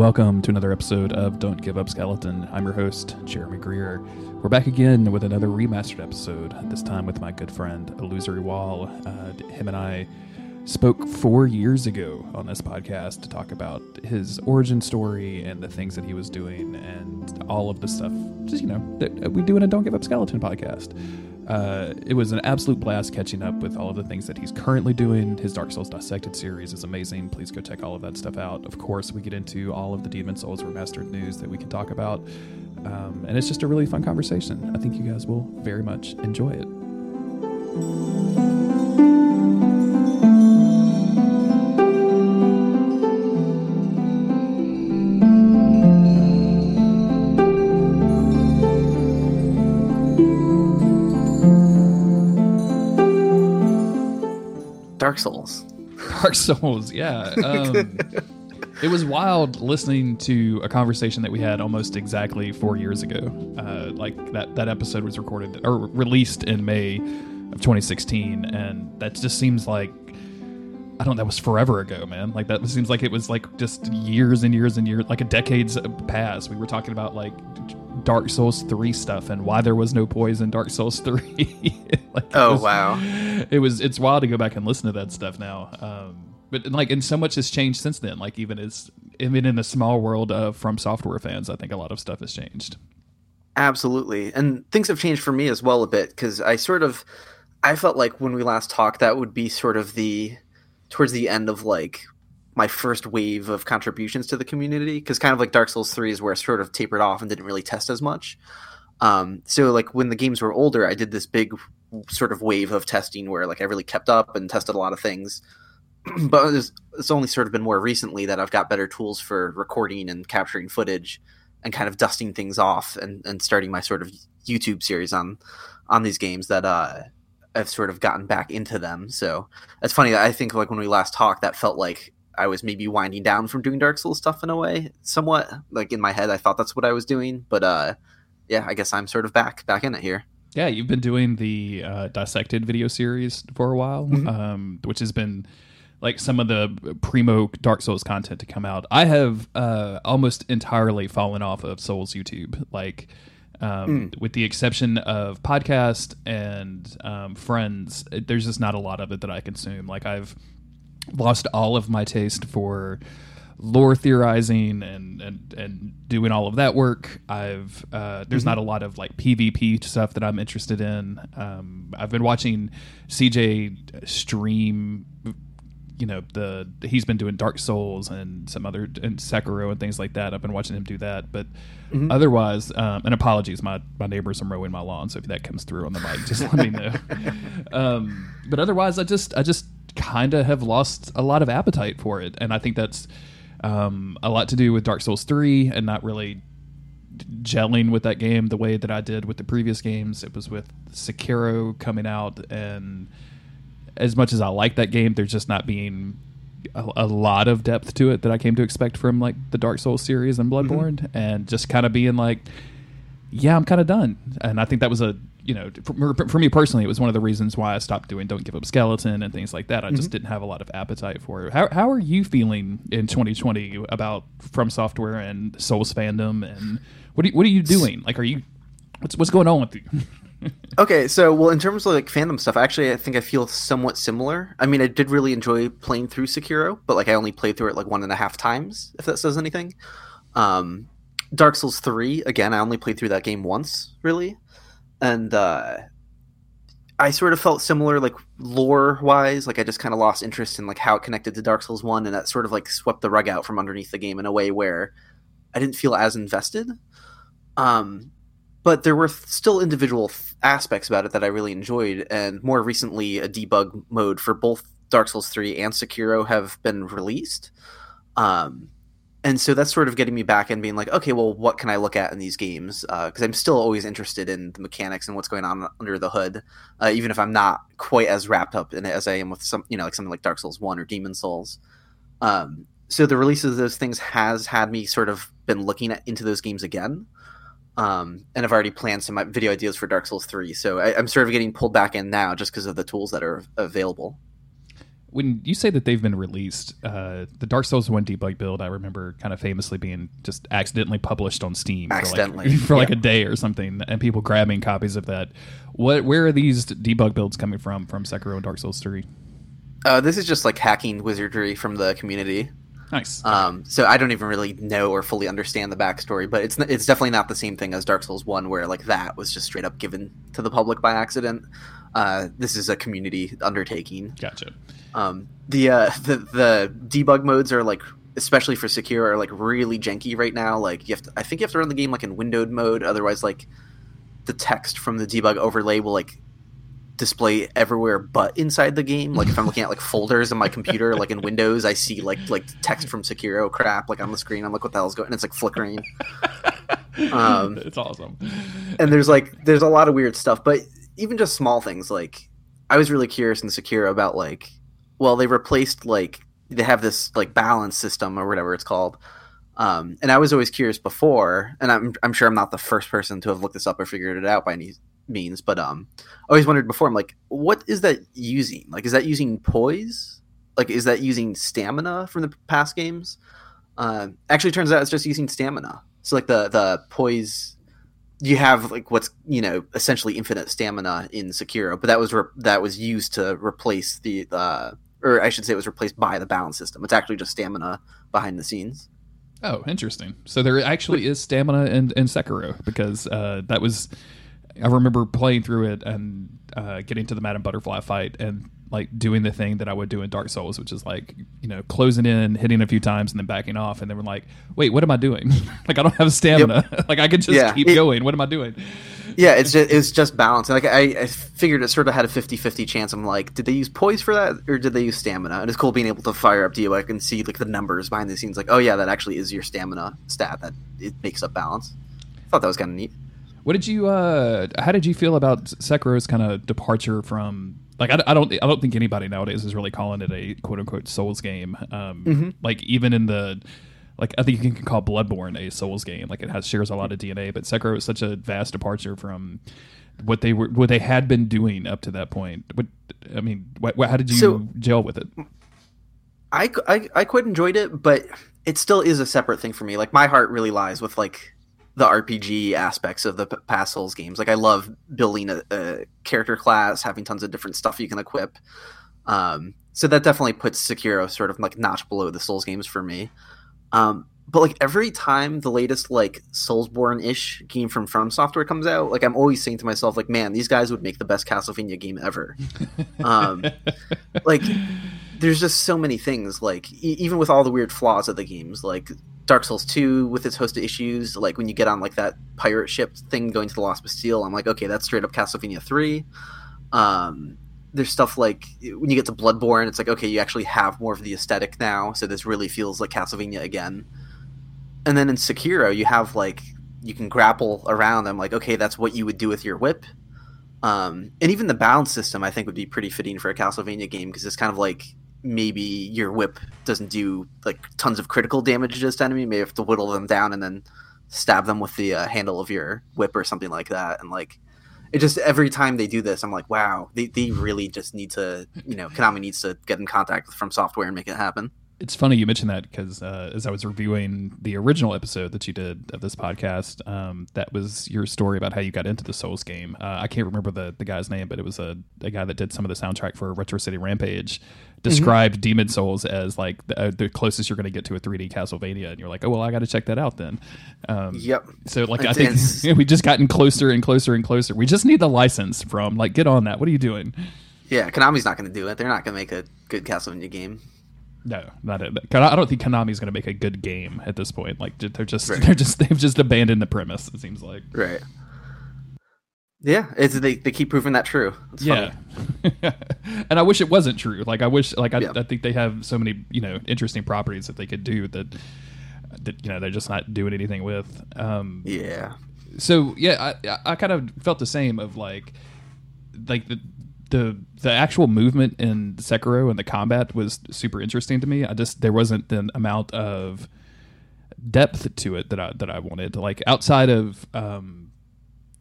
Welcome to another episode of Don't Give Up Skeleton. I'm your host, Jeremy Greer. We're back again with another remastered episode, this time with my good friend, Illusory Wall. Uh, him and I spoke four years ago on this podcast to talk about his origin story and the things that he was doing and all of the stuff, just, you know, that we do in a Don't Give Up Skeleton podcast. Uh, it was an absolute blast catching up with all of the things that he's currently doing. His Dark Souls Dissected series is amazing. Please go check all of that stuff out. Of course, we get into all of the Demon Souls remastered news that we can talk about. Um, and it's just a really fun conversation. I think you guys will very much enjoy it. Dark Souls. Dark Souls, yeah. Um, it was wild listening to a conversation that we had almost exactly four years ago. Uh, like that that episode was recorded or released in May of 2016, and that just seems like I don't. That was forever ago, man. Like that seems like it was like just years and years and years, like a decades past. We were talking about like Dark Souls 3 stuff and why there was no poison Dark Souls 3. like, oh was, wow. It was it's wild to go back and listen to that stuff now. Um, but like and so much has changed since then. Like even as even in the small world of from software fans, I think a lot of stuff has changed. Absolutely. And things have changed for me as well a bit cuz I sort of I felt like when we last talked that would be sort of the towards the end of like my first wave of contributions to the community because kind of like Dark Souls 3 is where it sort of tapered off and didn't really test as much. Um, so like when the games were older, I did this big sort of wave of testing where like I really kept up and tested a lot of things. but it's, it's only sort of been more recently that I've got better tools for recording and capturing footage and kind of dusting things off and, and starting my sort of YouTube series on on these games that uh, I've sort of gotten back into them. So it's funny. I think like when we last talked, that felt like I was maybe winding down from doing Dark Souls stuff in a way, somewhat. Like in my head, I thought that's what I was doing, but uh, yeah, I guess I'm sort of back back in it here. Yeah, you've been doing the uh, dissected video series for a while, mm-hmm. um, which has been like some of the primo Dark Souls content to come out. I have uh, almost entirely fallen off of Souls YouTube, like. Um, mm. With the exception of podcast and um, friends, there's just not a lot of it that I consume. Like I've lost all of my taste for lore theorizing and and and doing all of that work. I've uh, there's mm-hmm. not a lot of like PvP stuff that I'm interested in. Um, I've been watching CJ stream. You know the he's been doing Dark Souls and some other and Sekiro and things like that. I've been watching him do that, but mm-hmm. otherwise, um, and apologies, my my neighbors are mowing my lawn, so if that comes through on the mic, just let me know. Um, but otherwise, I just I just kind of have lost a lot of appetite for it, and I think that's um, a lot to do with Dark Souls three and not really gelling with that game the way that I did with the previous games. It was with Sekiro coming out, and as much as I like that game, there's just not being a, a, lot of depth to it that I came to expect from like the Dark Souls series and mm-hmm. Bloodborne, mm-hmm. and just kind of being like, yeah, I'm kind of done. And I think that was a you know, for, for, me personally, it was one of the reasons why I stopped doing Don't Give Up Skeleton and things like that. I mm-hmm. just didn't have a lot of appetite for it. How, how are you feeling in 2020 about From Software and Souls fandom? And what are, what are you doing? Like, are you, what's, what's going on with you? okay, so well, in terms of like fandom stuff, actually, I think I feel somewhat similar. I mean, I did really enjoy playing through Sekiro, but like I only played through it like one and a half times, if that says anything. Um, Dark Souls three, again, I only played through that game once, really and uh, I sort of felt similar, like lore wise. Like I just kind of lost interest in like how it connected to Dark Souls One, and that sort of like swept the rug out from underneath the game in a way where I didn't feel as invested. Um, but there were still individual aspects about it that I really enjoyed, and more recently, a debug mode for both Dark Souls Three and Sekiro have been released. Um, and so that's sort of getting me back and being like, okay, well, what can I look at in these games? Because uh, I'm still always interested in the mechanics and what's going on under the hood, uh, even if I'm not quite as wrapped up in it as I am with some, you know, like something like Dark Souls One or Demon Souls. Um, so the release of those things has had me sort of been looking at, into those games again, um, and I've already planned some uh, video ideas for Dark Souls Three. So I, I'm sort of getting pulled back in now just because of the tools that are available. when you say that they've been released, uh, the Dark Souls One debug build, I remember kind of famously being just accidentally published on Steam Accidentally, for like, for like yeah. a day or something, and people grabbing copies of that. What? Where are these debug builds coming from? From Sekiro and Dark Souls Three? Uh, this is just like hacking wizardry from the community. Nice. Um, so I don't even really know or fully understand the backstory, but it's it's definitely not the same thing as Dark Souls One, where like that was just straight up given to the public by accident. Uh, this is a community undertaking. gotcha. Um, the uh, the the debug modes are like, especially for Sekiro are like really janky right now. Like you have to, I think you have to run the game like in windowed mode, otherwise like the text from the debug overlay will like display everywhere but inside the game. Like if I'm looking at like folders on my computer, like in Windows, I see like like text from Sekiro crap like on the screen. I'm like, what the hell's going? And it's like flickering. Um, it's awesome. and there's like there's a lot of weird stuff but even just small things like i was really curious in sekiro about like well they replaced like they have this like balance system or whatever it's called um, and i was always curious before and I'm, I'm sure i'm not the first person to have looked this up or figured it out by any means but um i always wondered before i'm like what is that using like is that using poise like is that using stamina from the past games uh, actually turns out it's just using stamina so like the the poise you have like what's you know essentially infinite stamina in Sekiro, but that was re- that was used to replace the uh, or I should say it was replaced by the balance system. It's actually just stamina behind the scenes. Oh, interesting. So there actually is stamina in, in Sekiro because uh, that was. I remember playing through it and uh, getting to the Madame Butterfly fight and like doing the thing that I would do in Dark Souls, which is like you know closing in, hitting a few times, and then backing off, and then we're like, wait, what am I doing? like I don't have stamina. like I could just Yeah, keep it- going. What am I doing? Yeah, it's just it's just balance. Like I, I figured it sort of had a 50-50 chance. I'm like, did they use poise for that or did they use stamina? And it's cool being able to fire up DO. I can see like the numbers behind the scenes. Like, oh yeah, that actually is your stamina stat. That it makes up balance. I thought that was kind of neat. What did you? uh How did you feel about Sekiro's kind of departure from? Like I, I don't I don't think anybody nowadays is really calling it a quote unquote Souls game. Um, Mm-hmm. Like even in the like I think you can call Bloodborne a Souls game. Like it has shares a lot of DNA, but Sekiro is such a vast departure from what they were what they had been doing up to that point. What I mean, what, what, how did you So- gel with it? I, I, I quite enjoyed it, but it still is a separate thing for me. Like my heart really lies with like the RPG aspects of the past Souls games. Like I love building a, a character class, having tons of different stuff you can equip. Um, so that definitely puts Sekiro sort of like notch below the Souls games for me. Um, but like every time the latest like Soulsborne ish game from From Software comes out, like I'm always saying to myself, like, man, these guys would make the best Castlevania game ever. um, like there's just so many things like e- even with all the weird flaws of the games like dark souls 2 with its host of issues like when you get on like that pirate ship thing going to the lost bastille i'm like okay that's straight up castlevania 3 um there's stuff like when you get to bloodborne it's like okay you actually have more of the aesthetic now so this really feels like castlevania again. And then in sekiro you have like you can grapple around i'm like okay that's what you would do with your whip. Um, and even the balance system, I think, would be pretty fitting for a Castlevania game because it's kind of like maybe your whip doesn't do like tons of critical damage to this enemy. Maybe you have to whittle them down and then stab them with the uh, handle of your whip or something like that. And like, it just every time they do this, I'm like, wow, they, they really just need to, you know, Konami needs to get in contact with From Software and make it happen. It's funny you mentioned that because uh, as I was reviewing the original episode that you did of this podcast, um, that was your story about how you got into the Souls game. Uh, I can't remember the, the guy's name, but it was a, a guy that did some of the soundtrack for Retro City Rampage. Described Demon Souls as like the, uh, the closest you're going to get to a 3D Castlevania, and you're like, oh well, I got to check that out then. Um, Yep. So like I think it's- we just gotten closer and closer and closer. We just need the license from like get on that. What are you doing? Yeah, Konami's not going to do it. They're not going to make a good Castlevania game. No, not it. I don't think Konami's going to make a good game at this point. Like they're just Right. they're just they've just abandoned the premise. It seems like. Right. Yeah, it's they, they keep proving that true. It's Yeah, and I wish it wasn't true. Like I wish, like I, Yeah. I think they have so many you know interesting properties that they could do that that you know they're just not doing anything with. Um, Yeah. so yeah, I, I kind of felt the same of like like the the the actual movement in Sekiro and the combat was super interesting to me. I just there wasn't the amount of depth to it that I that I wanted. Like outside of um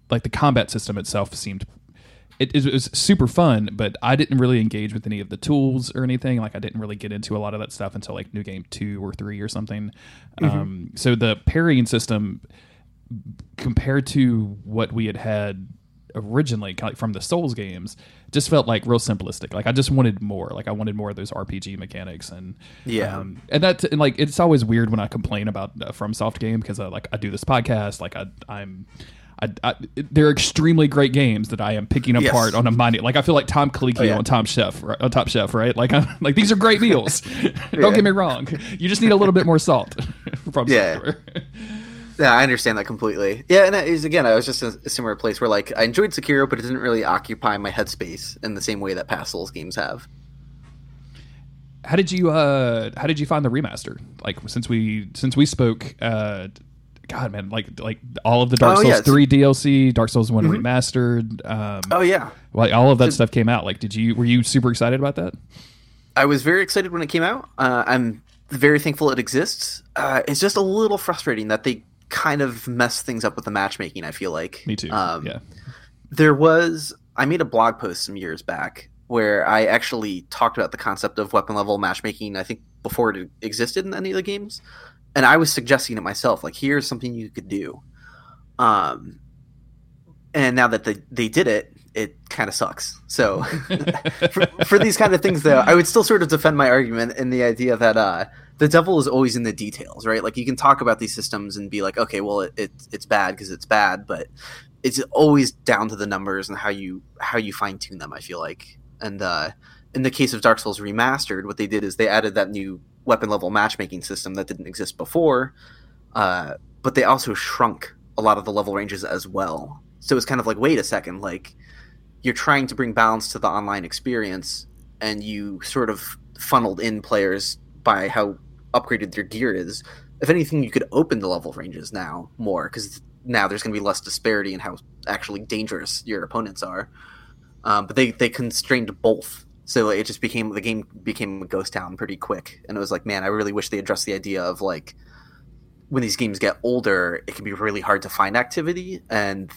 like the combat system itself seemed it, it was super fun, but I didn't really engage with any of the tools or anything. Like I didn't really get into a lot of that stuff until like New Game two or three or something. Mm-hmm. Um, so the parrying system compared to what we had had originally like from the souls games just felt like real simplistic like i just wanted more like i wanted more of those rpg mechanics and yeah um, and that and like it's always weird when i complain about a FromSoft game because I, like i do this podcast like I, i'm I, I, they're extremely great games that I am picking apart yes. on a minute. Like I feel like Tom Colicchio oh, yeah. on Top Chef, right? on Top Chef, right? Like I'm like these are great meals. Don't get me wrong. You just need a little bit more salt from yeah. software. Yeah, I understand that completely. Yeah, and is again, I was just in a similar place where like I enjoyed Sekiro, but it didn't really occupy my headspace in the same way that past Souls games have. How did you uh how did you find the remaster? Like since we since we spoke uh God man, like like all of the Dark oh, Souls yeah, three DLC, Dark Souls one mm-hmm. remastered. Um, oh yeah, like all of that so, stuff came out. Like, did you were you super excited about that? I was very excited when it came out. Uh, I'm very thankful it exists. Uh, it's just a little frustrating that they kind of messed things up with the matchmaking. I feel like me too. Um, yeah, there was. I made a blog post some years back where I actually talked about the concept of weapon level matchmaking. I think before it existed in any of the games, and I was suggesting it myself. Like, here's something you could do. Um, and now that they, they did it, it kind of sucks. So, for, for, these kind of things, though, I would still sort of defend my argument in the idea that uh, the devil is always in the details, right? Like you can talk about these systems and be like, okay, well, it, it it's bad because it's bad, but it's always down to the numbers and how you how you fine tune them. I feel like, and uh, in the case of Dark Souls Remastered, what they did is they added that new weapon level matchmaking system that didn't exist before, uh, but they also shrunk a lot of the level ranges as well. So it's kind of like, wait a second, like you're trying to bring balance to the online experience, and you sort of funneled in players by how upgraded their gear is. If anything, you could open the level ranges now more because now there's going to be less disparity in how actually dangerous your opponents are. Um, but they they constrained both, so it just became the game became a ghost town pretty quick. And it was like, man, I really wish they addressed the idea of like when these games get older, it can be really hard to find activity, and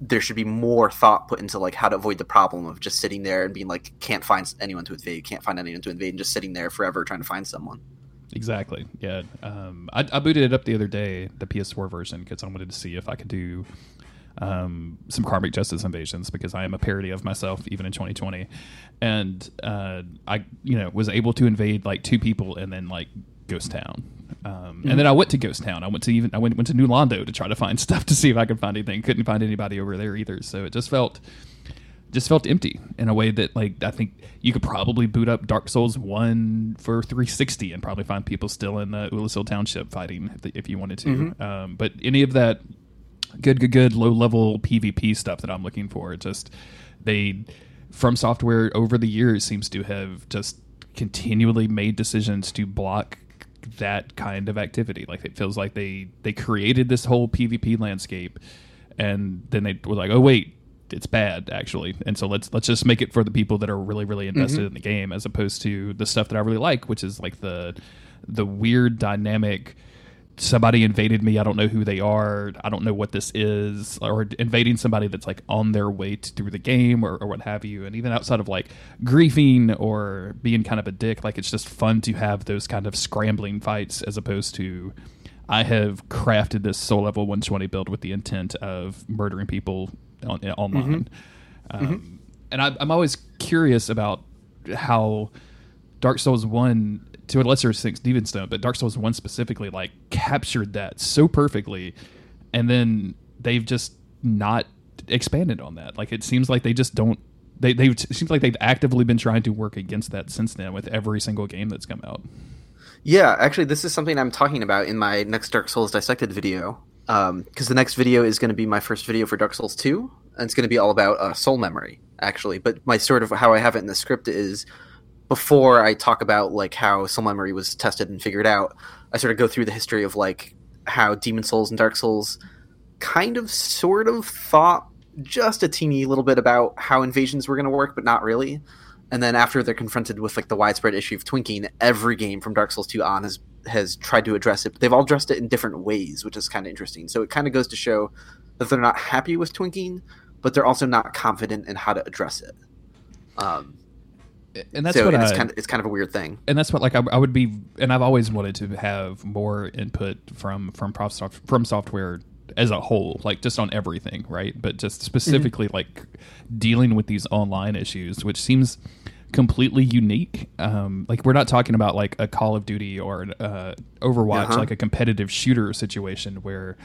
there should be more thought put into like how to avoid the problem of just sitting there and being like can't find anyone to invade, can't find anyone to invade, and just sitting there forever trying to find someone. Exactly. Yeah. Um, I, I, booted it up the other day, the PS4 version, because I wanted to see if I could do um, some karmic justice invasions because I am a parody of myself even in 2020, and uh, I you know was able to invade like two people and then like Ghost Town. Um, mm-hmm. And then I went to Ghost Town. I went to even I went went to New Londo to try to find stuff to see if I could find anything. Couldn't find anybody over there either. So it just felt just felt empty in a way that like I think you could probably boot up Dark Souls one for 360 and probably find people still in uh, Oolacile Township fighting if, if you wanted to. Mm-hmm. Um, but any of that good, good, good low level PvP stuff that I'm looking for, just they from software over the years seems to have just continually made decisions to block that kind of activity. Like it feels like they they created this whole PvP landscape, and then they were like, oh wait, it's bad actually and so let's let's just make it for the people that are really really invested mm-hmm. in the game as opposed to the stuff that i really like which is like the the weird dynamic somebody invaded me i don't know who they are i don't know what this is or invading somebody that's like on their way to, through the game or, or what have you and even outside of like griefing or being kind of a dick like it's just fun to have those kind of scrambling fights as opposed to I have crafted this soul level 120 build with the intent of murdering people on, online. Mm-hmm. Um, mm-hmm. And I, I'm always curious about how Dark Souls 1 to a lesser extent Demon Souls, but Dark Souls 1 specifically like captured that so perfectly and then they've just not expanded on that. Like it seems like they just don't they they seems like they've actively been trying to work against that since then with every single game that's come out. Yeah, actually this is something I'm talking about in my next Dark Souls dissected video because um, the next video is going to be my first video for Dark Souls 2, and it's going to be all about uh, soul memory, actually. But my sort of how I have it in the script is before I talk about like how soul memory was tested and figured out, I sort of go through the history of like how Demon Souls and Dark Souls kind of sort of thought just a teeny little bit about how invasions were going to work, but not really. And then after they're confronted with like the widespread issue of twinking, every game from Dark Souls 2 on has has tried to address it, but they've all addressed it in different ways, which is kind of interesting. So it kind of goes to show that they're not happy with twinking, but they're also not confident in how to address it. Um, and that's so what and I, it's kind of it's kind of a weird thing. and that's what like I, I would be and I've always wanted to have more input from from FromSoft, from software as a whole like just on everything right but just specifically like dealing with these online issues which seems completely unique. Um like we're not talking about like a call of duty or an uh overwatch Uh-huh. like a competitive shooter situation where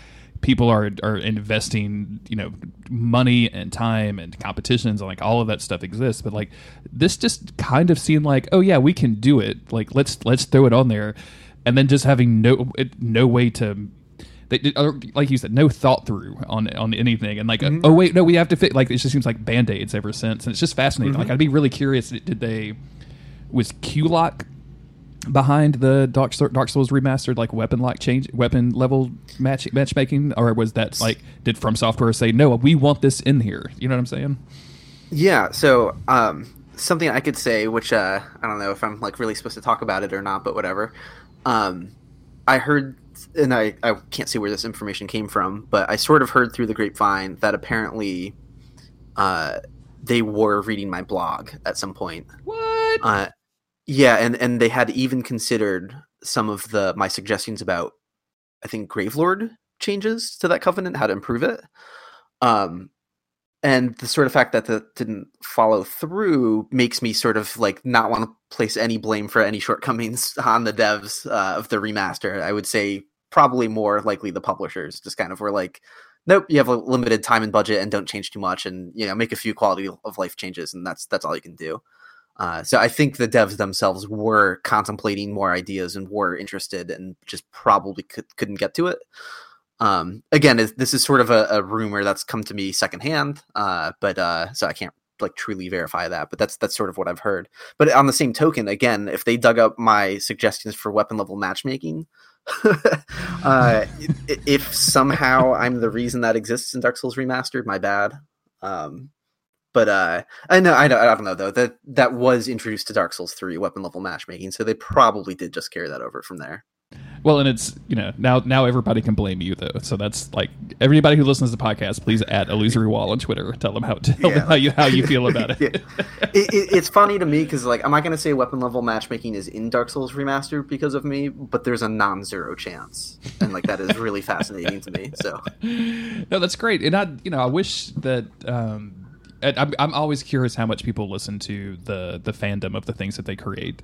people are are investing you know money and time and competitions and like all of that stuff exists. But like this just kind of seemed like oh yeah we can do it. Like let's let's throw it on there. And then just having no it, no way to they, like you said no thought through on on anything. And like oh wait no we have to fit like it just seems like band-aids ever since. And it's just fascinating. Like i'd be really curious did they was QLOC behind the Dark, Dark Souls remastered like weapon lock change weapon level match matchmaking? Or was that like did From Software say no we want this in here. You know what I'm saying? Yeah. So um, something I could say, which uh, I don't know if I'm like really supposed to talk about it or not, but whatever. Um, I heard, and I I can't see where this information came from, but I sort of heard through the grapevine that apparently, uh, they were reading my blog at some point. what Uh, yeah, and and they had even considered some of the my suggestions about, I think Gravelord changes to that covenant, how to improve it. Um, and the sort of fact that that didn't follow through makes me sort of like not want to place any blame for any shortcomings on the devs uh, of the remaster. I would say probably more likely the publishers just kind of were like, nope, you have a limited time and budget and don't change too much, and you know make a few quality of life changes, and that's that's all you can do. Uh, so I think the devs themselves were contemplating more ideas and were interested, and just probably could, couldn't get to it. Um, again, this is sort of a, a rumor that's come to me secondhand, uh, but uh, so I can't like truly verify that. But that's that's sort of what I've heard. But on the same token, again, if they dug up my suggestions for weapon level matchmaking, uh, if somehow I'm the reason that exists in Dark Souls Remastered, my bad. Um, but uh, I know I don't, I don't know though that that was introduced to Dark Souls three weapon level matchmaking, so they probably did just carry that over from there. Well and it's you know now now everybody can blame you though so that's like everybody who listens to the podcast please add illusory wall on Twitter tell them how tell Yeah. them how you how you feel about it Yeah. it, it, it's funny to me because like I'm not going to say weapon level matchmaking is in Dark Souls Remastered because of me, but there's a non-zero chance, and like that is really fascinating to me. So no, that's great. And I, you know, I wish that um, I'm, I'm always curious how much people listen to the the fandom of the things that they create.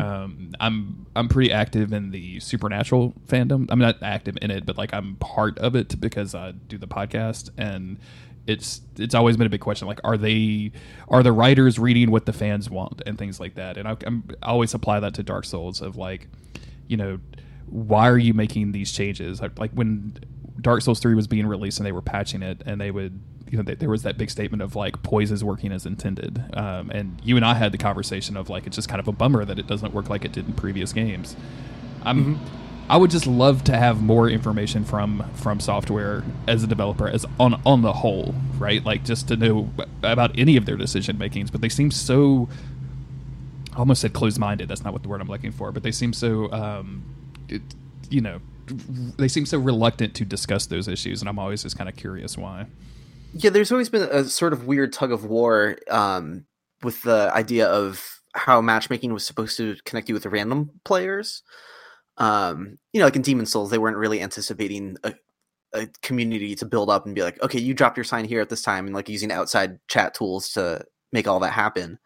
Um, I'm I'm pretty active in the supernatural fandom. I'm not active in it, but like I'm part of it because I do the podcast and. It's it's always been a big question. Like, are they are the writers reading what the fans want and things like that? And I, I'm, I always apply that to Dark Souls of like, you know, why are you making these changes? Like, like when Dark Souls 3 was being released and they were patching it and they would you know th- there was that big statement of like poise is working as intended. Um, and you and I had the conversation of like it's just kind of a bummer that it doesn't work like it did in previous games. I'm I would just love to have more information from from software as a developer as on on the whole right? Like just to know about any of their decision makings but they seem so I almost said closed minded that's not what the word I'm looking for but they seem so um, it, you know they seem so reluctant to discuss those issues and I'm always just kind of curious why yeah, there's always been a sort of weird tug of war um, with the idea of how matchmaking was supposed to connect you with random players. Um, you know, like in Demon Souls, they weren't really anticipating a, a community to build up and be like, okay, you dropped your sign here at this time, and like using outside chat tools to make all that happen.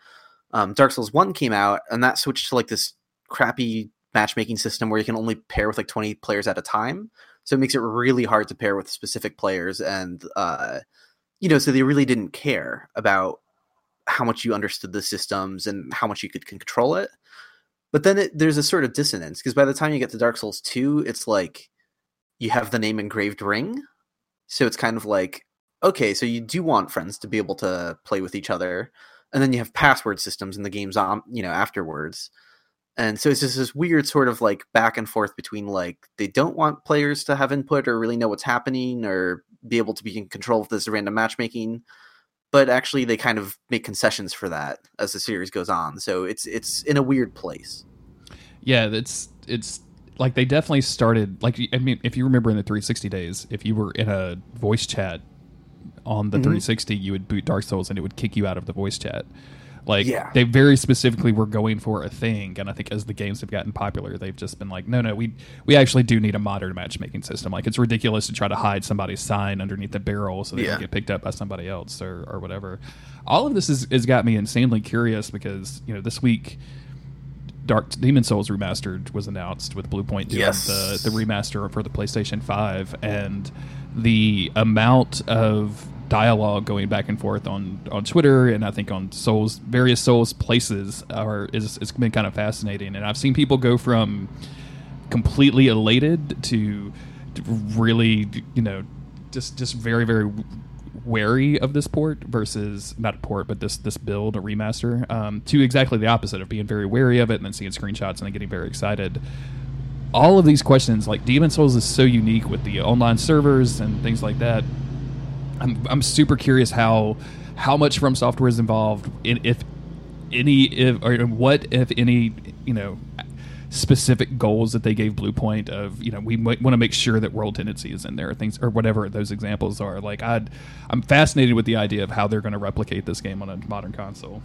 Um, Dark Souls One came out, and that switched to like this crappy matchmaking system where you can only pair with like 20 players at a time. So it makes it really hard to pair with specific players, and uh, you know, so they really didn't care about how much you understood the systems and how much you could control it. But then it, there's a sort of dissonance because by the time you get to Dark Souls 2, it's like you have the name engraved ring. So it's kind of like, okay, so you do want friends to be able to play with each other. And then you have password systems in the games on, you know, afterwards. And so it's just this weird sort of like back and forth between like they don't want players to have input or really know what's happening or be able to be in control of this random matchmaking but actually they kind of make concessions for that as the series goes on so it's it's in a weird place yeah it's it's like they definitely started like i mean if you remember in the 360 days if you were in a voice chat on the Mhm. 360, you would boot Dark Souls and it would kick you out of the voice chat. Like Yeah. they very specifically were going for a thing, and I think as the games have gotten popular, they've just been like, no, no, we we actually do need a modern matchmaking system. Like it's ridiculous to try to hide somebody's sign underneath the barrel so they Yeah. can get picked up by somebody else or, or whatever. All of this has, has got me insanely curious because you know this week. Dark Demon Souls Remastered was announced with Bluepoint doing Yes. the, the remaster for the PlayStation 5 and the amount of dialogue going back and forth on, on Twitter and I think on Souls various Souls places are is it's been kind of fascinating. And I've seen people go from completely elated to, really you know just just very very wary of this port versus not a port but this this build a remaster um, to exactly the opposite of being very wary of it and then seeing screenshots and then getting very excited. All of these questions like demon souls is so unique with the online servers and things like that i'm, I'm super curious how how much from software is involved in if any if or what if any you know specific goals that they gave Bluepoint of you know we want to make sure that world tendency is in there things or whatever those examples are like I'd I'm fascinated with the idea of how they're going to replicate this game on a modern console.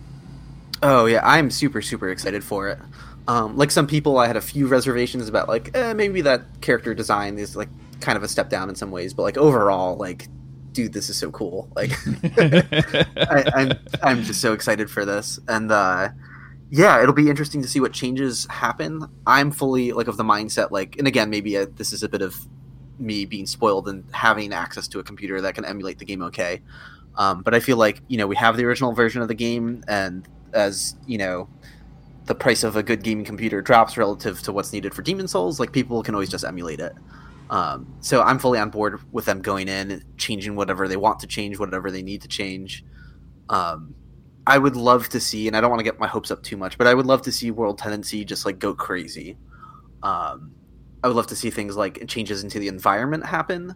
Oh yeah, I'm super super excited for it. Um, like some people, I had a few reservations about like eh, maybe that character design is like kind of a step down in some ways, but like overall, like dude, this is so cool. Like I, I'm I'm just so excited for this, and uh, yeah, it'll be interesting to see what changes happen. I'm fully like of the mindset like, and again, maybe uh this is a bit of me being spoiled and having access to a computer that can emulate the game okay. Um, but I feel like you know we have the original version of the game, and as you know, the price of a good gaming computer drops relative to what's needed for Demon Souls. Like people can always just emulate it. Um, so I'm fully on board with them going in, changing whatever they want to change, whatever they need to change. Um, I would love to see, and I don't want to get my hopes up too much, but I would love to see World Tendency just like go crazy. Um, I would love to see things like changes into the environment happen.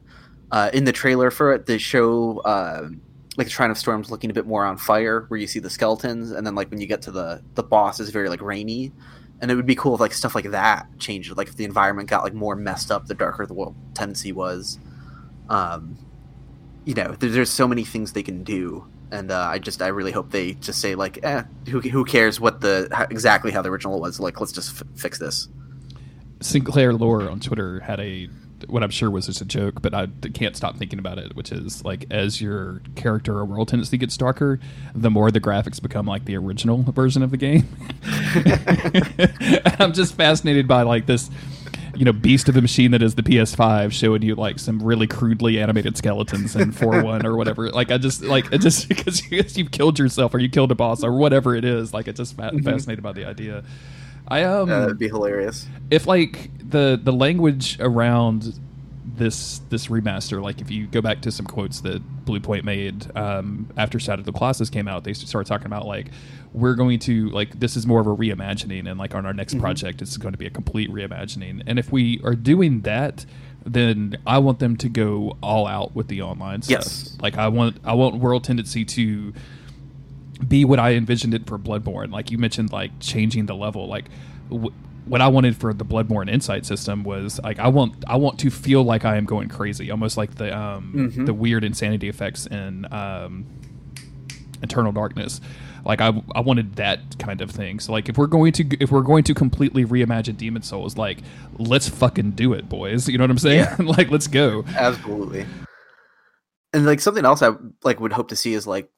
Uh, in the trailer for it, they show uh, like the Shrine of Storms looking a bit more on fire, where you see the skeletons, and then like when you get to the the boss, is very like rainy. And it would be cool if like stuff like that changed, like if the environment got like more messed up, the darker the world tendency was. Um, you know, there, there's so many things they can do, and uh, I just I really hope they just say like, eh, who who cares what the how, exactly how the original was? Like, let's just f- fix this. Sinclair Lore on Twitter had a what I'm sure was just a joke, but I can't stop thinking about it, which is like as your character or world tendency gets darker, the more the graphics become like the original version of the game. I'm just fascinated by like this, you know, beast of the machine that is the PS5 showing you like some really crudely animated skeletons in 4-1 or whatever. Like I just like it just because you, you've killed yourself or you killed a boss or whatever it is. Like it just fa- mm-hmm. fascinated by the idea. I um Uh, that'd be hilarious. if like the the language around this this remaster like if you go back to some quotes that bluepoint made um, after shadow of the colossus came out they started talking about like we're going to like this is more of a reimagining and like on our next project it's going to be a complete reimagining and if we are doing that then i want them to go all out with the online stuff Yes. like i want i want world tendency to be what I envisioned it for Bloodborne. Like you mentioned, like changing the level. Like w- what I wanted for the Bloodborne Insight system was like I want I want to feel like I am going crazy, almost like the um, Mhm. the weird insanity effects in um, Eternal Darkness. Like I, I wanted that kind of thing. So like if we're going to if we're going to completely reimagine Demon Souls, like let's fucking do it, boys. You know what I'm saying? Yeah. like let's go. Absolutely. And like something else I like would hope to see is like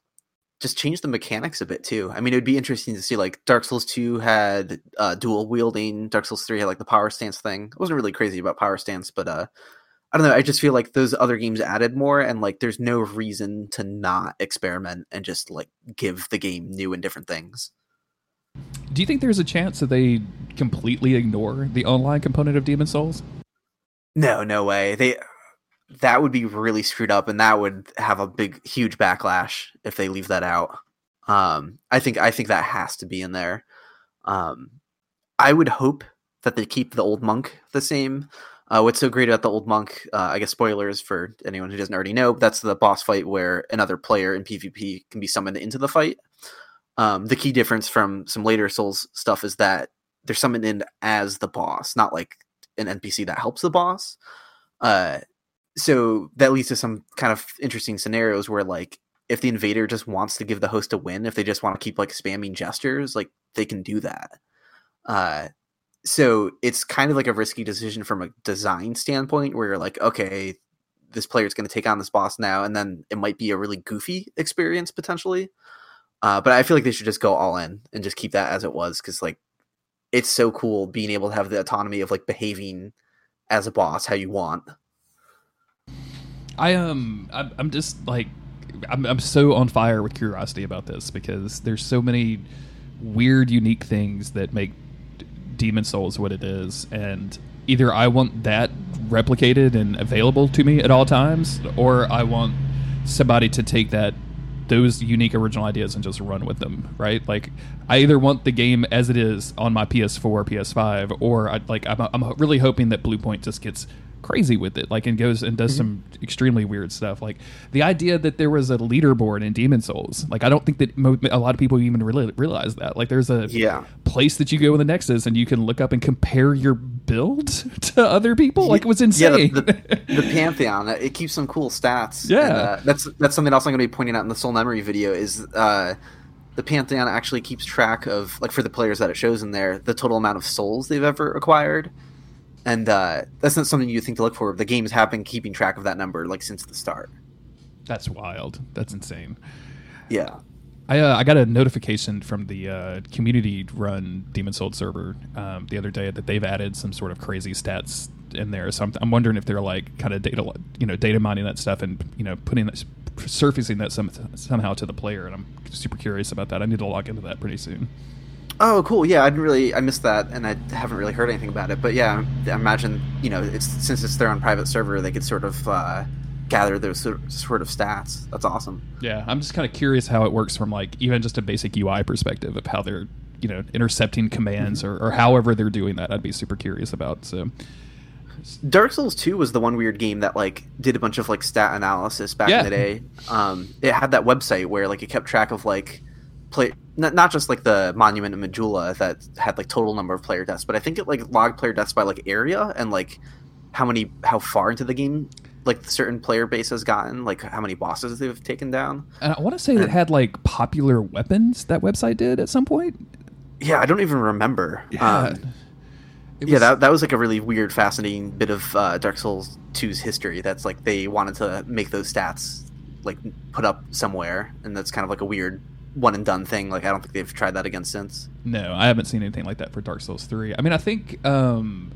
just change the mechanics a bit too. I mean, it would be interesting to see like Dark Souls 2 had uh, dual wielding, Dark Souls 3 had like the power stance thing. I wasn't really crazy about power stance, but uh I don't know, I just feel like those other games added more and like there's no reason to not experiment and just like give the game new and different things. Do you think there's a chance that they completely ignore the online component of Demon Souls? No, no way. They that would be really screwed up and that would have a big huge backlash if they leave that out. Um I think I think that has to be in there. Um I would hope that they keep the old monk the same. Uh, what's so great about the old monk, uh, I guess spoilers for anyone who doesn't already know, that's the boss fight where another player in PvP can be summoned into the fight. Um, the key difference from some later Souls stuff is that they're summoned in as the boss, not like an NPC that helps the boss. Uh, so that leads to some kind of interesting scenarios where like if the invader just wants to give the host a win, if they just want to keep like spamming gestures, like they can do that. Uh, so it's kind of like a risky decision from a design standpoint where you're like, okay, this player is going to take on this boss now, and then it might be a really goofy experience potentially. Uh, but I feel like they should just go all in and just keep that as it was because like it's so cool being able to have the autonomy of like behaving as a boss how you want. I um I'm, I'm just like I'm I'm so on fire with curiosity about this because there's so many weird unique things that make Demon Souls what it is and either I want that replicated and available to me at all times or I want somebody to take that those unique original ideas and just run with them, right? Like I either want the game as it is on my PS4 or PS5, or I like I'm, I'm really hoping that Bluepoint just gets crazy with it, like and goes and does mm-hmm. some extremely weird stuff. Like the idea that there was a leaderboard in Demon Souls. Like I don't think that mo- a lot of people even really realize that. Like there's a yeah. place that you go in the Nexus and you can look up and compare your build to other people. Like it was insane. Yeah, the, the, the Pantheon it keeps some cool stats. Yeah, and, uh, that's that's something else I'm going to be pointing out in the Soul Memory video is. Uh, the Pantheon actually keeps track of, like, for the players that it shows in there, the total amount of souls they've ever acquired and uh, that's not something you think to look for. The games have been keeping track of that number like since the start. That's wild. That's insane. Yeah. I, uh, I got a notification from the uh, community run Demon Soul server um, the other day that they've added some sort of crazy stats in there. So I'm, I'm wondering if they're like kind of data, you know, data mining that stuff and you know putting that, surfacing that some, somehow to the player. And I'm super curious about that. I need to log into that pretty soon. Oh, cool. Yeah, I didn't really, I missed that, and I haven't really heard anything about it. But yeah, I imagine you know, it's since it's their own private server, they could sort of uh, gather those sort of stats. That's awesome. Yeah, I'm just kind of curious how it works from like even just a basic UI perspective of how they're you know intercepting commands mm-hmm. or, or however they're doing that. I'd be super curious about. So. Dark Souls 2 was the one weird game that like did a bunch of like stat analysis back yeah. in the day. Um, it had that website where like it kept track of like play not, not just like the monument of Majula that had like total number of player deaths, but I think it like logged player deaths by like area and like how many how far into the game like certain player base has gotten, like how many bosses they've taken down. And I want to say and, it had like popular weapons that website did at some point. Yeah, I don't even remember. Yeah. Um, was... Yeah, that, that was like a really weird, fascinating bit of uh, Dark Souls 2's history. That's like they wanted to make those stats like put up somewhere, and that's kind of like a weird one and done thing. Like I don't think they've tried that again since. No, I haven't seen anything like that for Dark Souls three. I mean, I think um,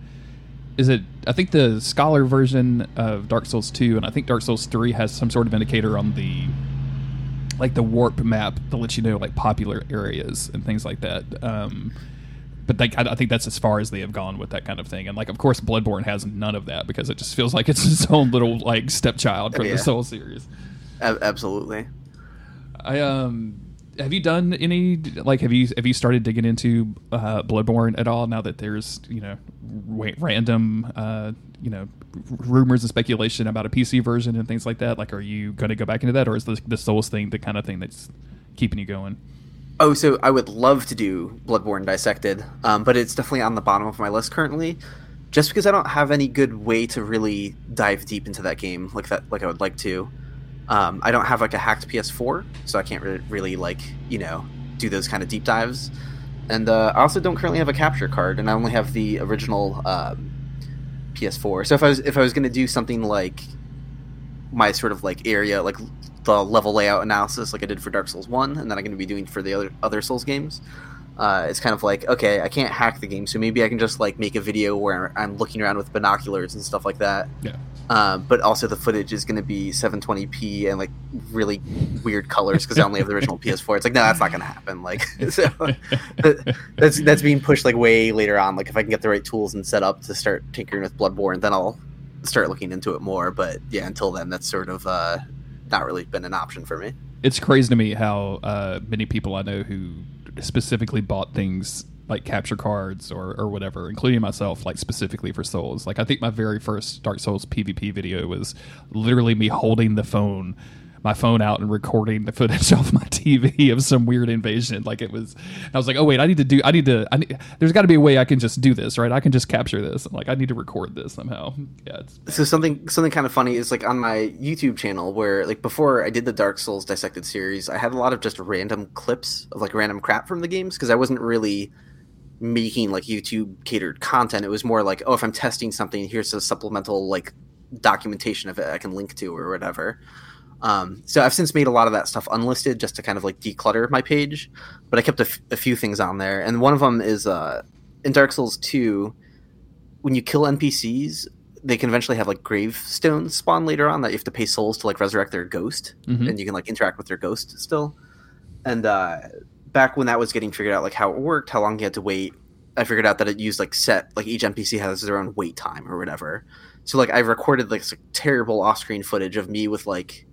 is it? I think the scholar version of Dark Souls two, and I think Dark Souls three has some sort of indicator on the like the warp map to let you know like popular areas and things like that. Um, but like, I, think that's as far as they have gone with that kind of thing. And like, of course, Bloodborne has none of that because it just feels like it's its own little like stepchild from yeah. the Soul series. A- absolutely. I um have you done any like have you have you started digging into uh, Bloodborne at all now that there's you know random uh, you know rumors and speculation about a PC version and things like that? Like, are you going to go back into that, or is the, the Souls thing the kind of thing that's keeping you going? Oh, so I would love to do Bloodborne dissected, um, but it's definitely on the bottom of my list currently, just because I don't have any good way to really dive deep into that game like that like I would like to. Um, I don't have like a hacked PS4, so I can't really, really like you know do those kind of deep dives. And uh, I also don't currently have a capture card, and I only have the original um, PS4. So if I was if I was going to do something like my sort of like area, like the level layout analysis, like I did for Dark Souls One, and then I'm going to be doing for the other other Souls games, uh, it's kind of like okay, I can't hack the game, so maybe I can just like make a video where I'm looking around with binoculars and stuff like that. Yeah. Um, but also the footage is going to be 720p and like really weird colors because I only have the original PS4. It's like no, that's not going to happen. Like so that's that's being pushed like way later on. Like if I can get the right tools and set up to start tinkering with Bloodborne, then I'll start looking into it more. But yeah, until then, that's sort of uh, not really been an option for me. It's crazy to me how uh, many people I know who specifically bought things like capture cards or, or whatever, including myself, like specifically for Souls. Like I think my very first Dark Souls PvP video was literally me holding the phone my phone out and recording the footage off my TV of some weird invasion. Like it was, I was like, oh wait, I need to do, I need to, I need, there's got to be a way I can just do this, right? I can just capture this. I'm like, I need to record this somehow. Yeah. so something something kind of funny is like on my YouTube channel where like before I did the Dark Souls dissected series, I had a lot of just random clips of like random crap from the games because I wasn't really making like YouTube catered content. It was more like, oh, if I'm testing something, here's a supplemental like documentation of it I can link to or whatever. Um, so I've since made a lot of that stuff unlisted just to kind of like declutter my page, but I kept a, f- a few things on there, and one of them is uh, in Dark Souls Two, when you kill NPCs, they can eventually have like gravestones spawn later on that you have to pay souls to like resurrect their ghost, Mhm. and you can like interact with their ghost still. And uh, back when that was getting figured out, like how it worked, how long you had to wait, I figured out that it used like set like each NPC has their own wait time or whatever. So like I recorded like terrible off-screen footage of me with like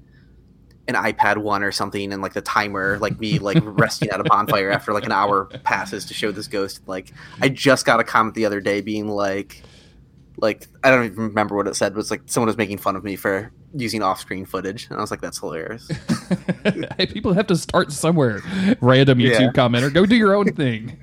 an iPad one or something and like the timer, like me like resting at a bonfire after like an hour passes to show this ghost. Like I just got a comment the other day being like like I don't even remember what it said, but it's like someone was making fun of me for using off-screen footage, and I was like, "That's hilarious." hey, people have to start somewhere. Random YouTube Yeah. commenter, go do your own thing.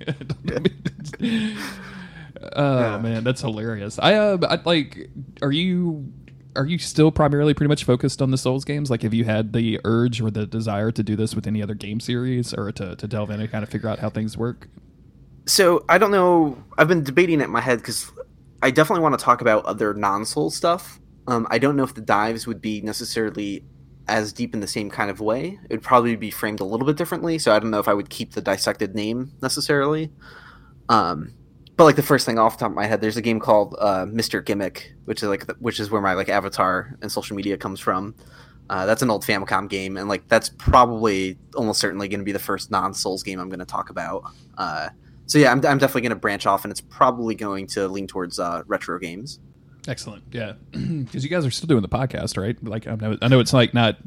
oh Yeah. man, that's hilarious. I, uh, I like. Are you are you still primarily pretty much focused on the Souls games? Like, have you had the urge or the desire to do this with any other game series, or to to delve in and kind of figure out how things work? So I don't know. I've been debating it in my head because I definitely want to talk about other non-soul stuff. Um, I don't know if the dives would be necessarily as deep in the same kind of way. It would probably be framed a little bit differently. So I don't know if I would keep the dissected name necessarily. Um, but like the first thing off the top of my head, there's a game called uh, Mr. Gimmick, which is like the, which is where my like avatar and social media comes from. Uh, that's an old Famicom game, and like that's probably almost certainly going to be the first non-Souls game I'm going to talk about. Uh, so yeah, I'm, I'm definitely going to branch off, and it's probably going to lean towards uh, retro games. Excellent. Yeah, because you guys are still doing the podcast, right? Like, I know, I know it's like not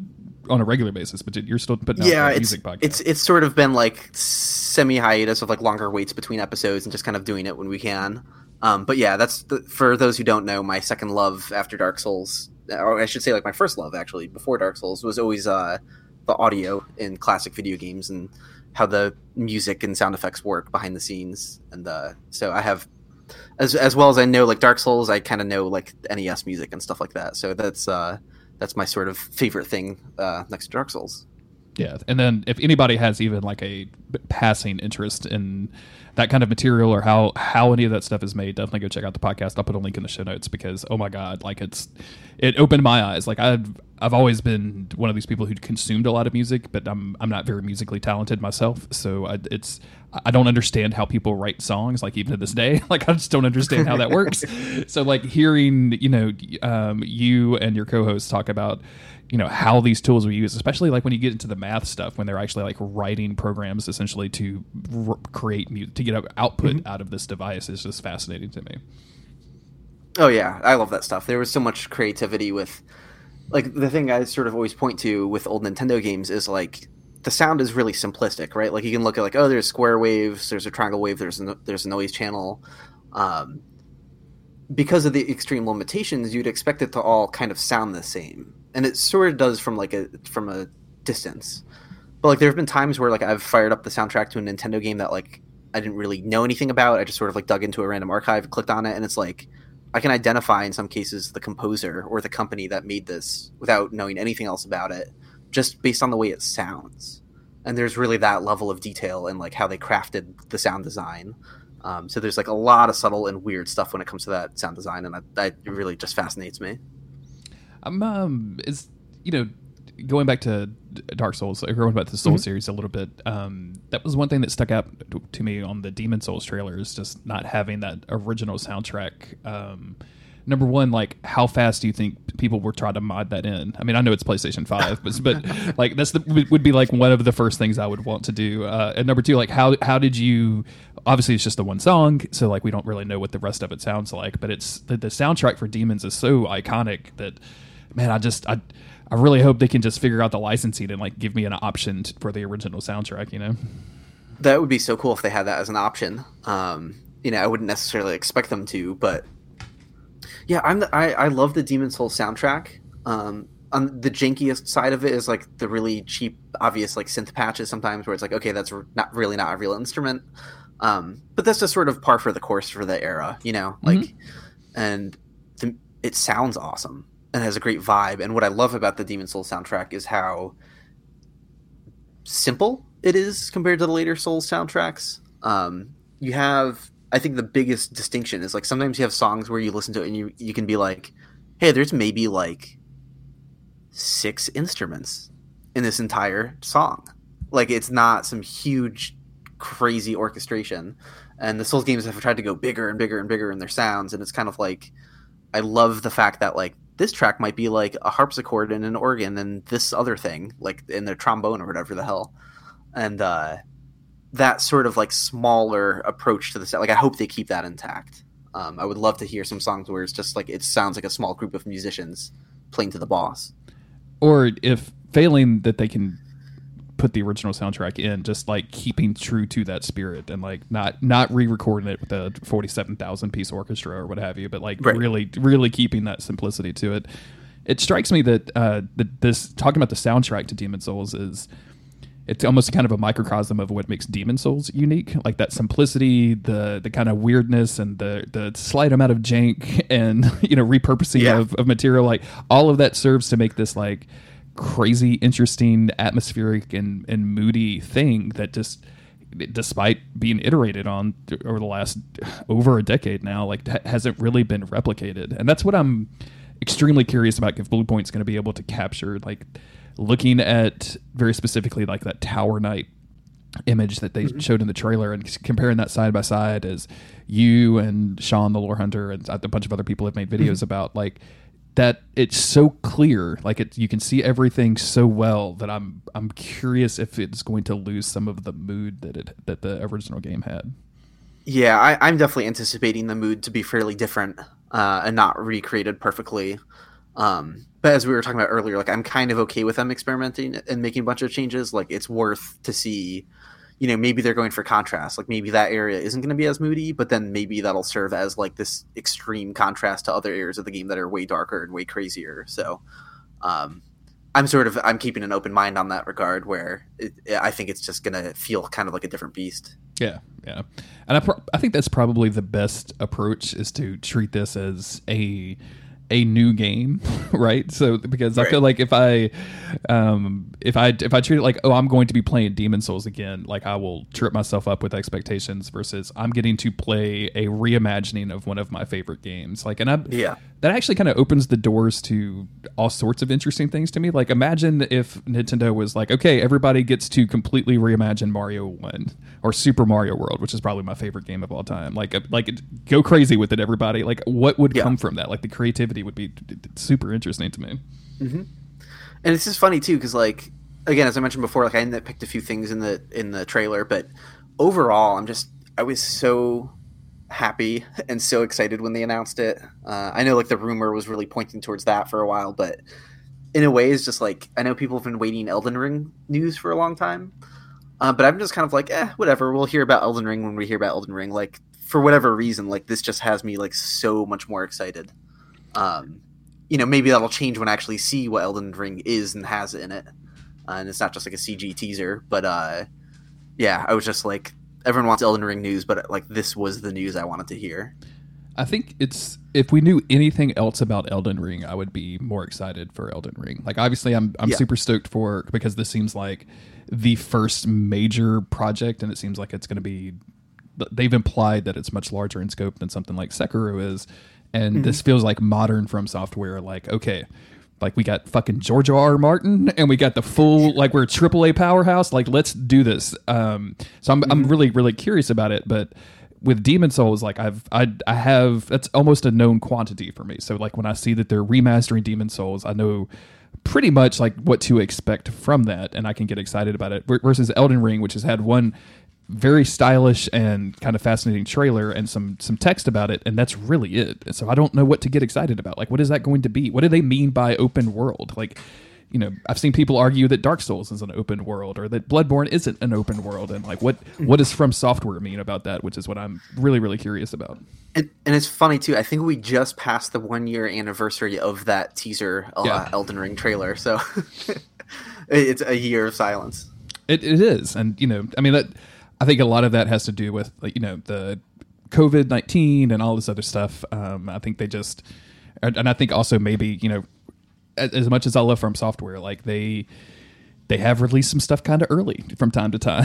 on a regular basis, but you're still putting out yeah, a it's music podcast. it's it's sort of been like semi hiatus of like longer waits between episodes and just kind of doing it when we can. Um, but yeah, that's the, for those who don't know, my second love after Dark Souls, or I should say like my first love actually before Dark Souls was always uh, the audio in classic video games and how the music and sound effects work behind the scenes. And uh, so I have as as well as I know like Dark Souls, I kind of know like NES music and stuff like that. So that's uh, that's my sort of favorite thing uh, next to Dark Souls. Yeah, and then if anybody has even like a passing interest in that kind of material or how how any of that stuff is made, definitely go check out the podcast. I'll put a link in the show notes because oh my god, like it's it opened my eyes. Like I've I've always been one of these people who consumed a lot of music, but I'm I'm not very musically talented myself, so I, it's I don't understand how people write songs. Like even to this day, like I just don't understand how that works. so like hearing you know um, you and your co-hosts talk about you know how these tools are used especially like when you get into the math stuff when they're actually like writing programs essentially to r- create mu- to get out- output out of this device is just fascinating to me Oh yeah, I love that stuff. There was so much creativity with like the thing I sort of always point to with old Nintendo games is like the sound is really simplistic, right? Like you can look at like oh, there's square waves, there's a triangle wave, there's a, there's a noise channel. Um, because of the extreme limitations, you'd expect it to all kind of sound the same, and it sort of does from like a from a distance. But like there have been times where like I've fired up the soundtrack to a Nintendo game that like I didn't really know anything about. I just sort of like dug into a random archive, clicked on it, and it's like I can identify in some cases the composer or the company that made this without knowing anything else about it, just based on the way it sounds. And there's really that level of detail in like how they crafted the sound design. Um, so there's like a lot of subtle and weird stuff when it comes to that sound design, and that, that really just fascinates me. I'm um is you know going back to dark souls or going back to the soul series a little bit um that was one thing that stuck out to- to me on the demon souls trailer is just not having that original soundtrack um number one, like how fast do you think people were trying to mod that in? I mean, I know it's PlayStation Five, but but like that's the would- would be like one of the first things I would want to do. Uh, and number two, like how how did you? Obviously, it's just the one song, so like we don't really know what the rest of it sounds like. But it's the, the soundtrack for Demons is so iconic that man, I just I. I really hope they can just figure out the licensing and like give me an option t- for the original soundtrack. You know, That would be so cool if they had that as an option. Um, you know, I wouldn't necessarily expect them to, but yeah, I'm the, I I love the Demon Soul soundtrack. Um, on the jankiest side of it is like the really cheap, obvious like synth patches sometimes where it's like, okay, that's not really not a real instrument. Um, but that's just sort of par for the course for the era, you know, like, mm-hmm. and the, it sounds awesome and has a great vibe. And what I love about the Demon Souls soundtrack is how simple it is compared to the later Souls soundtracks. Um, you have, I think, the biggest distinction is like sometimes you have songs where you listen to it and you you can be like, hey, there's maybe like six instruments in this entire song. Like it's not some huge, crazy orchestration. And the Souls games have tried to go bigger and bigger and bigger in their sounds, and it's kind of like, I love the fact that like this track might be like a harpsichord and an organ and this other thing like in the trombone or whatever the hell. And uh that sort of like smaller approach to the set like i hope they keep that intact. Um, i would love to hear some songs where it's just like it sounds like a small group of musicians playing to the boss. Or if failing that they can put the original soundtrack in, just like keeping true to that spirit and like not not re-recording it with a forty-seven thousand piece orchestra or what have you, but like right. really really keeping that simplicity to it. It strikes me that uh, that this talking about the soundtrack to Demon Souls is it's almost kind of a microcosm of what makes Demon Souls unique, like that simplicity, the the kind of weirdness, and the the slight amount of jank and you know repurposing yeah. of, of material. Like all of that serves to make this like crazy, interesting, atmospheric, and and moody thing that just despite being iterated on over the last over a decade now, like hasn't really been replicated. And that's what I'm extremely curious about if Bluepoint's going to be able to capture, like looking at very specifically like that Tower Knight image that they mm-hmm. showed in the trailer and comparing that side by side as you and Sean the lore hunter and a bunch of other people have made videos mm-hmm. about like that it's so clear like it you can see everything so well that i'm i'm curious if it's going to lose some of the mood that it that the original game had. Yeah I, i'm definitely anticipating the mood to be fairly different uh, and not recreated perfectly. Um, but as we were talking about earlier like i'm kind of okay with them experimenting and making a bunch of changes. Like it's worth to see you know maybe they're going for contrast. Like maybe that area isn't going to be as moody but then maybe that'll serve as like this extreme contrast to other areas of the game that are way darker and way crazier. So um i'm sort of i'm keeping an open mind on that regard where it, i think it's just going to feel kind of like a different beast. Yeah yeah. And I, pro- I think that's probably the best approach is to treat this as a a new game, right? So because right. I feel like if I um if I if I treat it like oh I'm going to be playing Demon Souls again, like I will trip myself up with expectations versus I'm getting to play a reimagining of one of my favorite games. Like and I yeah that actually kind of opens the doors to all sorts of interesting things to me. Like imagine if Nintendo was like okay everybody gets to completely reimagine Mario One or Super Mario World, which is probably my favorite game of all time. Like like go crazy with it, everybody. Like what would yeah. come from that? Like the creativity would be super interesting to me. Mm-hmm. And it's just funny too, because like again, as I mentioned before, like I picked a few things in the in the trailer, but overall, I'm just I was so happy and so excited when they announced it. Uh, I know like the rumor was really pointing towards that for a while, but in a way, it's just like I know people have been waiting Elden Ring news for a long time. Uh, but I'm just kind of like, eh, whatever. We'll hear about Elden Ring when we hear about Elden Ring. Like for whatever reason, like this just has me like so much more excited. Um, you know, maybe that'll change when I actually see what Elden Ring is and has in it, uh, and it's not just like a CG teaser. But uh, yeah, I was just like, everyone wants Elden Ring news, but like this was the news I wanted to hear. I think it's if we knew anything else about Elden Ring, I would be more excited for Elden Ring. Like obviously, I'm I'm yeah. super stoked for because this seems like the first major project, and it seems like it's going to be. They've implied that it's much larger in scope than something like Sekiro is, and mm-hmm. this feels like modern from software like okay like we got fucking George R. R. Martin and we got the full like we're a triple A powerhouse like let's do this um so I'm, mm-hmm. I'm really really curious about it but with Demon Souls like I've I, I have that's almost a known quantity for me so like when I see that they're remastering Demon Souls I know pretty much like what to expect from that and I can get excited about it versus Elden Ring which has had one very stylish and kind of fascinating trailer and some some text about it and that's really it and so i don't know what to get excited about like what is that going to be what do they mean by open world like you know, I've seen people argue that Dark Souls is an open world or that Bloodborne isn't an open world, and like what what does From Software mean about that? Which is what I'm really really curious about. And, and it's funny too. I think we just passed the one year anniversary of that teaser uh, Yeah. Elden Ring trailer, so it's a year of silence. It, it is, and you know, I mean that. I think a lot of that has to do with like, you know the COVID nineteen and all this other stuff. Um, I think they just, and, I think also maybe you know, as, as much as I love From Software, like they they have released some stuff kind of early from time to time,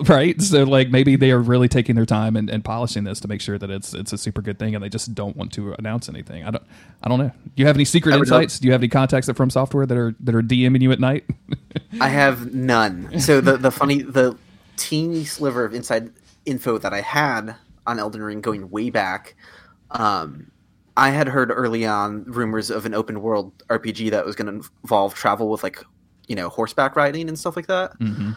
right? So like maybe they are really taking their time and, and polishing this to make sure that it's it's a super good thing, and they just don't want to announce anything. I don't I don't know. Do you have any secret I would hope- insights? Do you have any contacts at From Software that are that are DMing you at night? I have none. So the the funny the teeny sliver of inside info that I had on Elden Ring going way back, um, I had heard early on rumors of an open world RPG that was going to involve travel with like you know horseback riding and stuff like that. mm-hmm.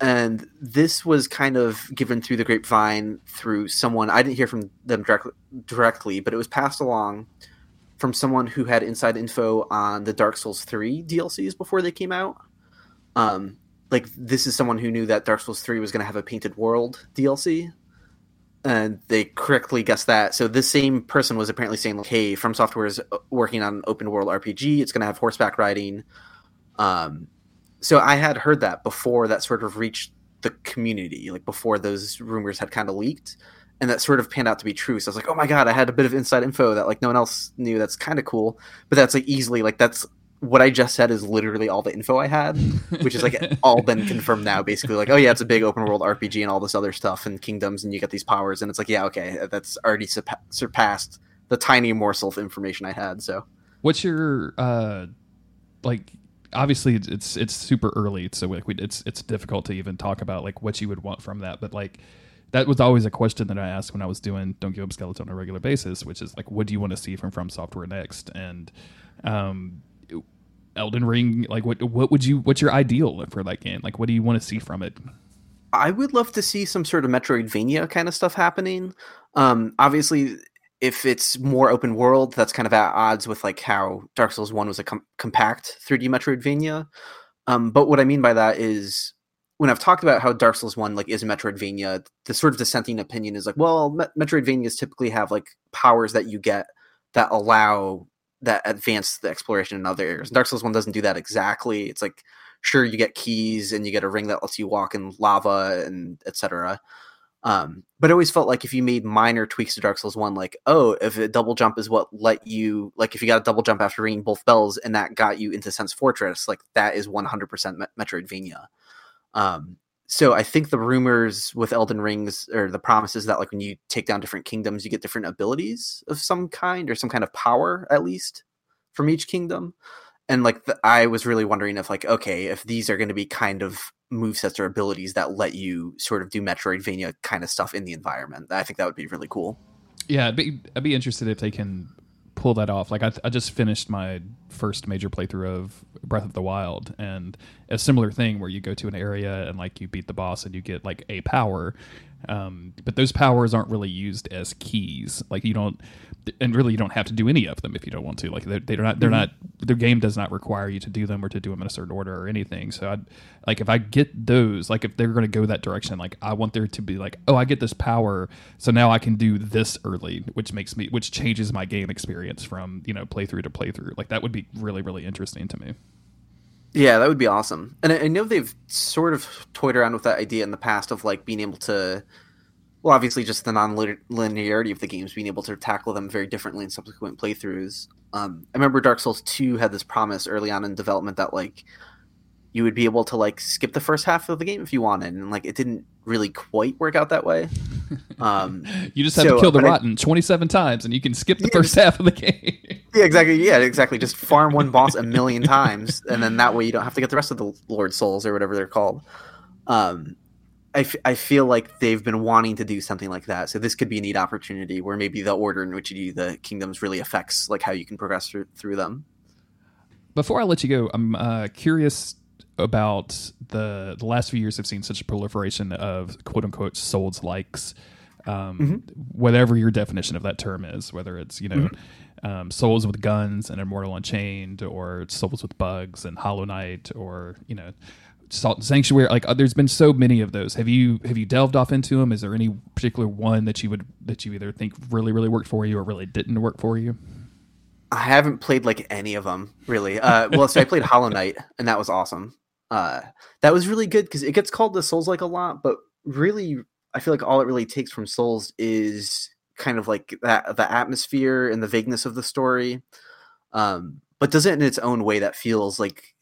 And this was kind of given through the grapevine through someone I didn't hear from them direct, directly, but it was passed along from someone who had inside info on the Dark Souls 3 DLCs before they came out. Um, like this is someone who knew that Dark Souls 3 was going to have a Painted World DLC, and they correctly guessed that. So this same person was apparently saying, like, "Hey, From Software is uh, working on an open world RPG. It's going to have horseback riding." Um, so I had heard that before that sort of reached the community, like before those rumors had kind of leaked, and that sort of panned out to be true. So I was like, "Oh my god, I had a bit of inside info that like no one else knew. That's kind of cool." But that's like easily like that's what I just said is literally all the info I had, which is like all been confirmed now. Basically, like, oh yeah, it's a big open world RPG and all this other stuff and kingdoms, and you get these powers, and it's like, yeah, okay, that's already surpa- surpassed the tiny morsel of information I had. So What's your uh like obviously it's- it's it's super early so like we, it's it's difficult to even talk about like what you would want from that but like that was always a question that I asked when I was doing Don't Give Up Skeleton on a regular basis which is like what do you want to see from From Software next and um Elden Ring like what what would you what's your ideal for that game like what do you want to see from it I would love to see some sort of Metroidvania kind of stuff happening. Um, obviously, if it's more open world, that's kind of at odds with like how Dark Souls One was a com- compact 3D Metroidvania. Um, but what I mean by that is when I've talked about how Dark Souls One like is a Metroidvania, the sort of dissenting opinion is like, well, Met- Metroidvanias typically have like powers that you get that allow that advance the exploration in other areas. Dark Souls One doesn't do that exactly. It's like sure you get keys and you get a ring that lets you walk in lava and etc. Um, but it always felt like if you made minor tweaks to Dark Souls One, like oh, if a double jump is what let you, like if you got a double jump after ringing both bells and that got you into Sen's Fortress, like that is one hundred percent Metroidvania. Um, so I think the rumors with Elden Rings or the promises that like when you take down different kingdoms, you get different abilities of some kind or some kind of power at least from each kingdom and like the, I was really wondering if like okay if these are going to be kind of movesets or abilities that let you sort of do Metroidvania kind of stuff in the environment. I think that would be really cool. Yeah, I'd be, I'd be interested if they can pull that off. Like I, I just finished my first major playthrough of Breath of the Wild, and a similar thing where you go to an area and like you beat the boss and you get like a power, um, but those powers aren't really used as keys. Like you don't, and really you don't have to do any of them if you don't want to. Like they're, they're not, they're not. Their game does not require you to do them or to do them in a certain order or anything. So I'd like if I get those, like if they're going to go that direction, like I want there to be like, oh, I get this power, so now I can do this early, which makes me, which changes my game experience from you know playthrough to playthrough. Like that would be really really interesting to me. Yeah, that would be awesome. And I, I know they've sort of toyed around with that idea in the past of like being able to, well, obviously just the non-linearity of the games, being able to tackle them very differently in subsequent playthroughs. Um, I remember Dark Souls Two had this promise early on in development that like you would be able to like skip the first half of the game if you wanted, and like it didn't really quite work out that way. Um, You just have So, to kill the but I- rotten 27 times and you can skip the Yeah, first half of the game. Yeah, exactly. Yeah, exactly. Just farm one boss a million times, and then that way you don't have to get the rest of the Lord Souls or whatever they're called. Um, I, f- I feel like they've been wanting to do something like that, so this could be a neat opportunity where maybe the order in which you do the kingdoms really affects like how you can progress through, through them. Before I let you go, I'm uh, curious about the the last few years have seen such a proliferation of quote unquote souls likes um, whatever your definition of that term is whether it's you know um, Souls with Guns and Immortal Unchained, or Souls with Bugs and Hollow Knight, or you know, Salt Sanctuary. Like uh, there's been so many of those. Have you have you delved off into them? Is there any particular one that you would that you either think really really worked for you or really didn't work for you? I haven't played like any of them really. Uh, well, so I played Hollow Knight, and that was awesome. Uh, that was really good because it gets called the Souls like a lot, but really, I feel like all it really takes from Souls is kind of like that the atmosphere and the vagueness of the story, um, but does it in its own way that feels like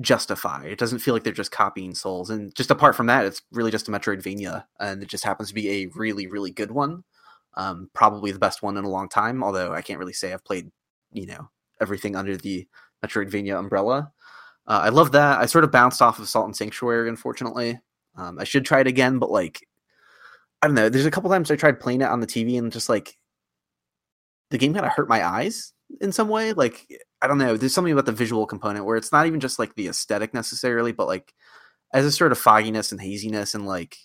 justified. It doesn't feel like they're just copying Souls, and just apart from that, it's really just a Metroidvania, and it just happens to be a really really good one. Um, probably the best one in a long time. Although I can't really say I've played you know everything under the Metroidvania umbrella. Uh, I love that. I sort of bounced off of Salt and Sanctuary, unfortunately. Um, I should try it again, but like, I don't know. There's a couple times I tried playing it on the TV and just like the game kind of hurt my eyes in some way. Like, I don't know. There's something about the visual component where it's not even just like the aesthetic necessarily, but like as a sort of fogginess and haziness and like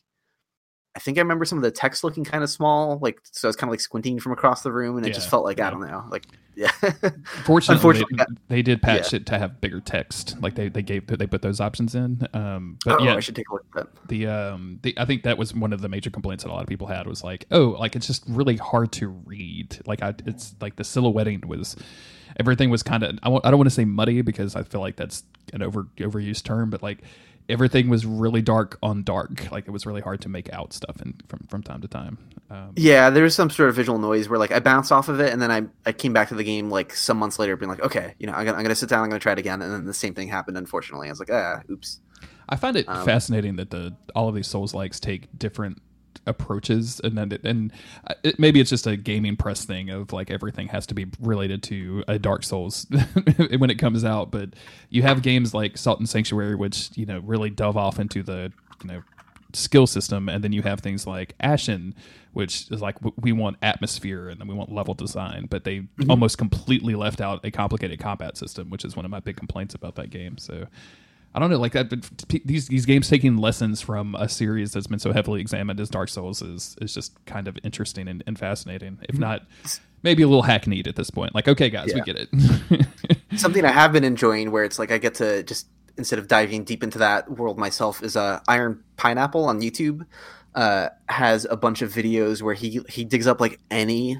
I think I remember some of the text looking kind of small, like so I was kind of like squinting from across the room, and it Yeah, just felt like yeah. I don't know, like yeah. Fortunately, Unfortunately, they, they did patch it to have bigger text. Like they, they gave they put those options in. Um, but oh, yeah, I should take a look at that. the um the, I think that was one of the major complaints that a lot of people had was like, oh, like it's just really hard to read. Like I, it's like the silhouetting was everything was kind of I w- I don't want to say muddy because I feel like that's an over overused term, but like everything was really dark on dark. Like it was really hard to make out stuff and from from time to time. Um, Yeah, there was some sort of visual noise where like I bounced off of it, and then I I came back to the game like some months later, being like, okay, you know, I'm gonna I'm gonna sit down, I'm gonna try it again, and then the same thing happened. Unfortunately, I was like, ah, oops. I find it Um, fascinating that the all of these Souls likes take different approaches, and then it, and uh, it, maybe it's just a gaming press thing of like everything has to be related to a Dark Souls when it comes out. But you have games like Salt and Sanctuary, which you know really dove off into the you know skill system, and then you have things like Ashen, which is like we want atmosphere and then we want level design, but they almost completely left out a complicated combat system, which is one of my big complaints about that game. So. I don't know, like that. But these these games taking lessons from a series that's been so heavily examined as Dark Souls is is just kind of interesting and, and fascinating. If not, maybe a little hackneyed at this point. Like, okay, guys, we get it. Something I have been enjoying, where it's like I get to just instead of diving deep into that world myself, is uh, Iron Pineapple on YouTube. Uh, has a bunch of videos where he he digs up like any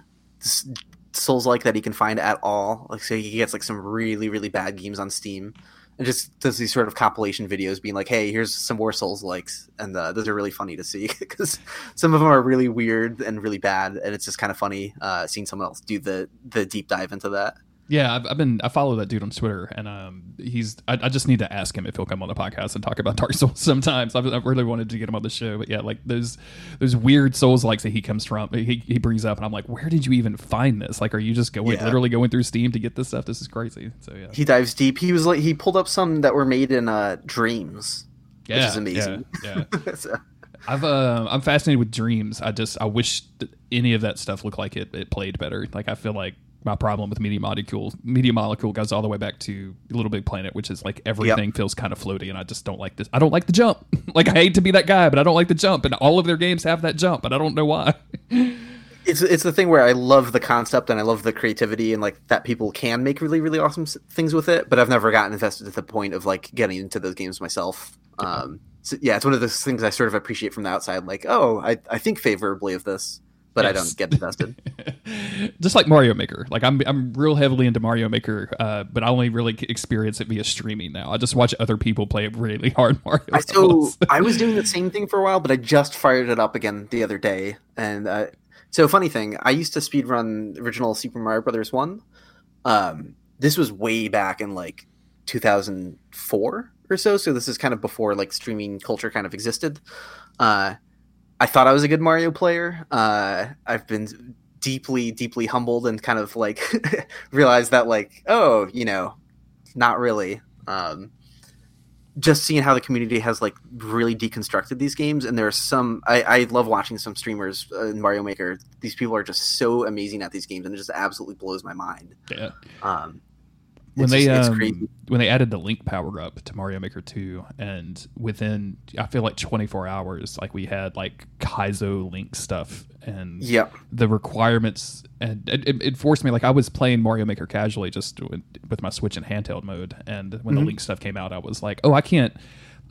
souls like that he can find at all. Like so he gets like some really really bad games on Steam, and just does these sort of compilation videos, being like, "Hey, here's some more souls likes," and uh, those are really funny to see because some of them are really weird and really bad, and it's just kind of funny uh, seeing someone else do the the deep dive into that. Yeah, I've, I've been I follow that dude on Twitter, and um, he's I, I just need to ask him if he'll come on the podcast and talk about Dark Souls. Sometimes I've, I've really wanted to get him on the show, but yeah, like those those weird Souls likes that he comes from, he he brings up, and I'm like, where did you even find this? Like, are you just going Yeah. literally going through Steam to get this stuff? This is crazy. So yeah, he dives deep. He was like he pulled up some that were made in uh, Dreams, yeah, which is amazing. Yeah, yeah. So- I've uh, I'm fascinated with dreams. I just I wish any of that stuff looked like it, it played better. Like I feel like my problem with Media Molecule Media Molecule goes all the way back to Little Big Planet, which is like everything feels kind of floaty, and I just don't like this. I don't like the jump. like I hate to be that guy, but I don't like the jump, and all of their games have that jump, and I don't know why. it's it's the thing where I love the concept and I love the creativity and like that people can make really really awesome things with it, but I've never gotten invested to the point of like getting into those games myself. Um, so yeah, it's one of those things I sort of appreciate from the outside. Like, oh, I I think favorably of this, but I don't get invested. just like Mario Maker. Like I'm I'm real heavily into Mario Maker, uh, but I only really experience it via streaming now. I just watch other people play really hard Mario. I so. I was doing the same thing for a while, but I just fired it up again the other day. And uh, so, funny thing, I used to speedrun original Super Mario Brothers one. Um, this was way back in like 2004 or so. So this is kind of before like streaming culture kind of existed. Uh, I thought I was a good Mario player. Uh, I've been deeply, deeply humbled and kind of like realized that like, oh, you know, not really. Um, just seeing how the community has like really deconstructed these games and there's some I, I love watching some streamers uh, in mario maker these people are just so amazing at these games and it just absolutely blows my mind yeah. um when It's they just- um, when they added the link power up to Mario Maker 2 and within I feel like 24 hours like we had like Kaizo link stuff and yeah the requirements and it, it, forced me like I was playing Mario Maker casually just with, with my Switch in handheld mode and when the link stuff came out I was like oh I can't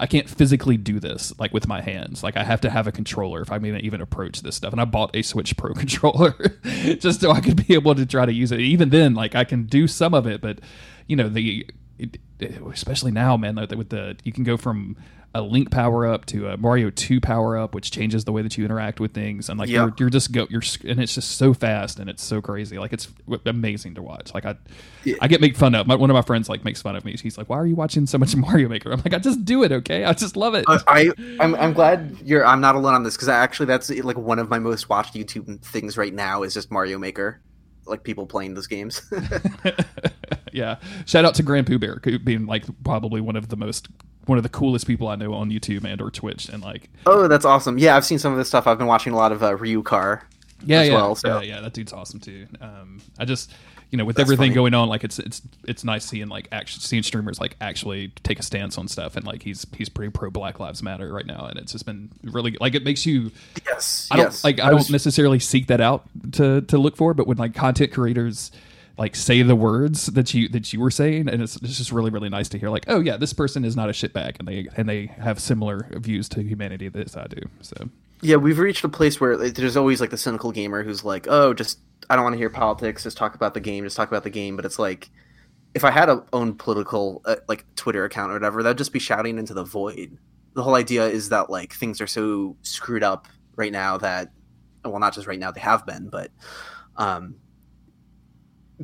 I can't physically do this like with my hands. Like I have to have a controller if I'm gonna even approach this stuff. And I bought a Switch Pro controller just so I could be able to try to use it. Even then like I can do some of it but you know the it- especially now man like, with the you can go from a link power up to a Mario 2 power up which changes the way that you interact with things. And like Yeah. you're, you're just go you're and it's just so fast and it's so crazy. Like it's amazing to watch. Like I Yeah. I get made fun of my, one of my friends like makes fun of me. He's like why are you watching so much Mario Maker? I'm like I just do it okay? I just love it. Uh, I I'm, I'm glad you're I'm not alone on this because actually that's like one of my most watched YouTube things right now is just Mario Maker, like people playing those games. yeah shout out to Grand Pooh Bear being like probably one of the most one of the coolest people I know on YouTube and or Twitch and like oh, that's awesome. Yeah, I've seen some of this stuff. I've been watching a lot of uh, Ryukahr. yeah as yeah, well, so- yeah yeah that dude's awesome too um I just you know with That's everything funny. going on like it's it's it's nice seeing like actually seeing streamers like actually take a stance on stuff and like he's he's pretty pro Black Lives Matter right now and it's just been really like it makes you Yes, I don't yes. like I, I don't necessarily seek that out to to look for, but when like content creators like say the words that you that you were saying, and it's, it's just really really nice to hear like, oh yeah, this person is not a shitbag, and they and they have similar views to humanity as I do. So Yeah, we've reached a place where there's always like the cynical gamer who's like, "Oh, just I don't want to hear politics. Just talk about the game. Just talk about the game." But it's like, if I had a own political uh, like Twitter account or whatever, that'd just be shouting into the void. The whole idea is that like things are so screwed up right now that, well, not just right now, they have been, but um,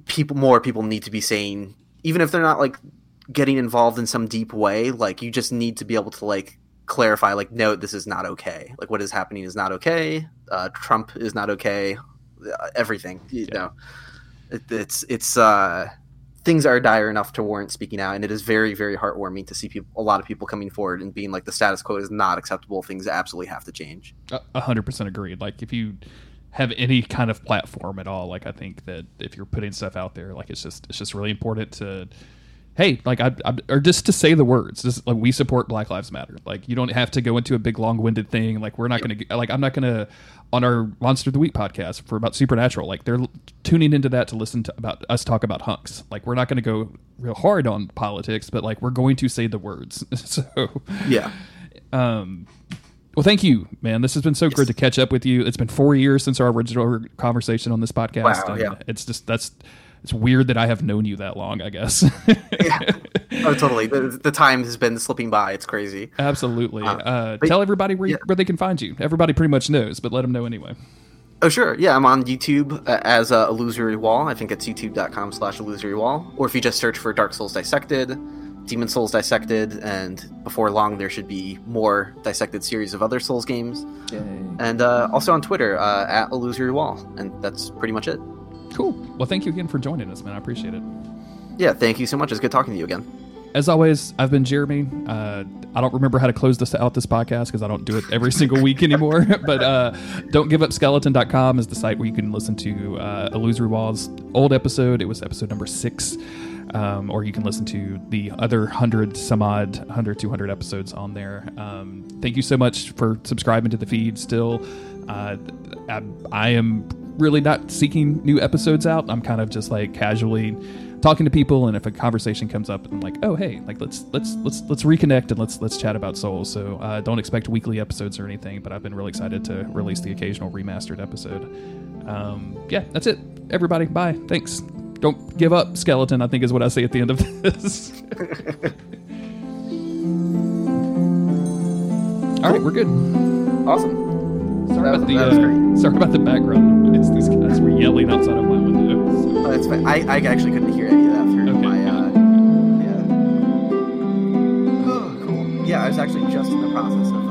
people more people need to be saying, even if they're not like getting involved in some deep way, like you just need to be able to like clarify like no this is not okay. Like what is happening is not okay. Uh, trump is not okay. Uh, everything you know. It, it's it's uh things are dire enough to warrant speaking out and it is very very heartwarming to see people a lot of people coming forward and being like the status quo is not acceptable. Things absolutely have to change. A a hundred percent agreed. Like if you have any kind of platform at all, like I think that if you're putting stuff out there, like it's just it's just really important to. Hey, like I, I or just to say the words, just like we support Black Lives Matter. Like you don't have to go into a big long-winded thing. Like we're not going to like I'm not going to on our Monster of the Week podcast for about Supernatural. Like they're tuning into that to listen to about us talk about hunks. Like we're not going to go real hard on politics, but like we're going to say the words. so yeah um, well, thank you, man. This has been so good to catch up with you. It's been four years since our original conversation on this podcast. Wow, yeah. It's just that's it's weird that I have known you that long. I guess. yeah oh totally the, the time has been slipping by it's crazy Absolutely. Uh, Uh, but- tell everybody where, yeah. where they can find you. Everybody pretty much knows, but let them know anyway. Oh sure, yeah, I'm on YouTube uh, as uh, Illusory Wall. I think it's youtube.com slash Illusory Wall. Or if you just search for Dark Souls Dissected, Demon Souls Dissected, and before long there should be more dissected series of other Souls games. And uh, also on Twitter uh, at Illusory Wall, and that's pretty much it. Cool. Well, thank you again for joining us, man. I appreciate it. Yeah, thank you so much. It's good talking to you again. As always, I've been Jeremy. Uh, I don't remember how to close this out this podcast because I don't do it every single week anymore. but uh, don't give up skeleton.com is the site where you can listen to uh, Illusory Wall's old episode. It was episode number six. Um, or you can listen to the other 100 some odd 100 200 episodes on there. Um, thank you so much for subscribing to the feed still. Uh, I, I am really not seeking new episodes out. I'm kind of just like casually talking to people and if a conversation comes up i'm like oh hey like let's let's let's let's reconnect and let's let's chat about souls. So uh, don't expect weekly episodes or anything but i've been really excited to release the occasional remastered episode. Um, yeah that's it everybody. Bye. Thanks don't give up skeleton i think is what i say at the end of this all right we're good Awesome. sorry about was- the uh, sorry about the background noise these guys were yelling outside of my window so- Oh, that's fine. I, I actually couldn't hear any of that through Okay, my. Uh, yeah. Oh, cool. Yeah, I was actually just in the process of